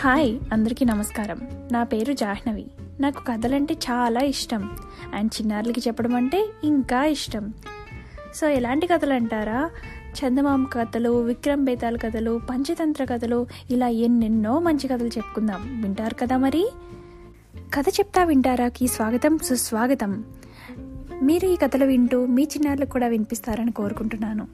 Hi అందరికీ నమస్కారం. నా పేరు జాహ్నవి. నాకు కథలంటే చాలా ఇష్టం. అండ్ చిన్నారులకి చెప్పడం అంటే ఇంకా ఇష్టం. సో ఎలాంటి కథలు అంటారా చందమామ కథలు విక్రమ్ బేతాల్ కథలు పంచతంత్ర కథలు ఇలా ఎన్నెన్నో మంచి కథలు చెప్పుకుందాం. వింటారు కదా మరి? కథ చెప్తా వింటారాకి స్వాగతం సుస్వాగతం. మీరు ఈ కథలు వింటూ మీ చిన్నారులకు కూడా వినిపిస్తారని కోరుకుంటున్నాను.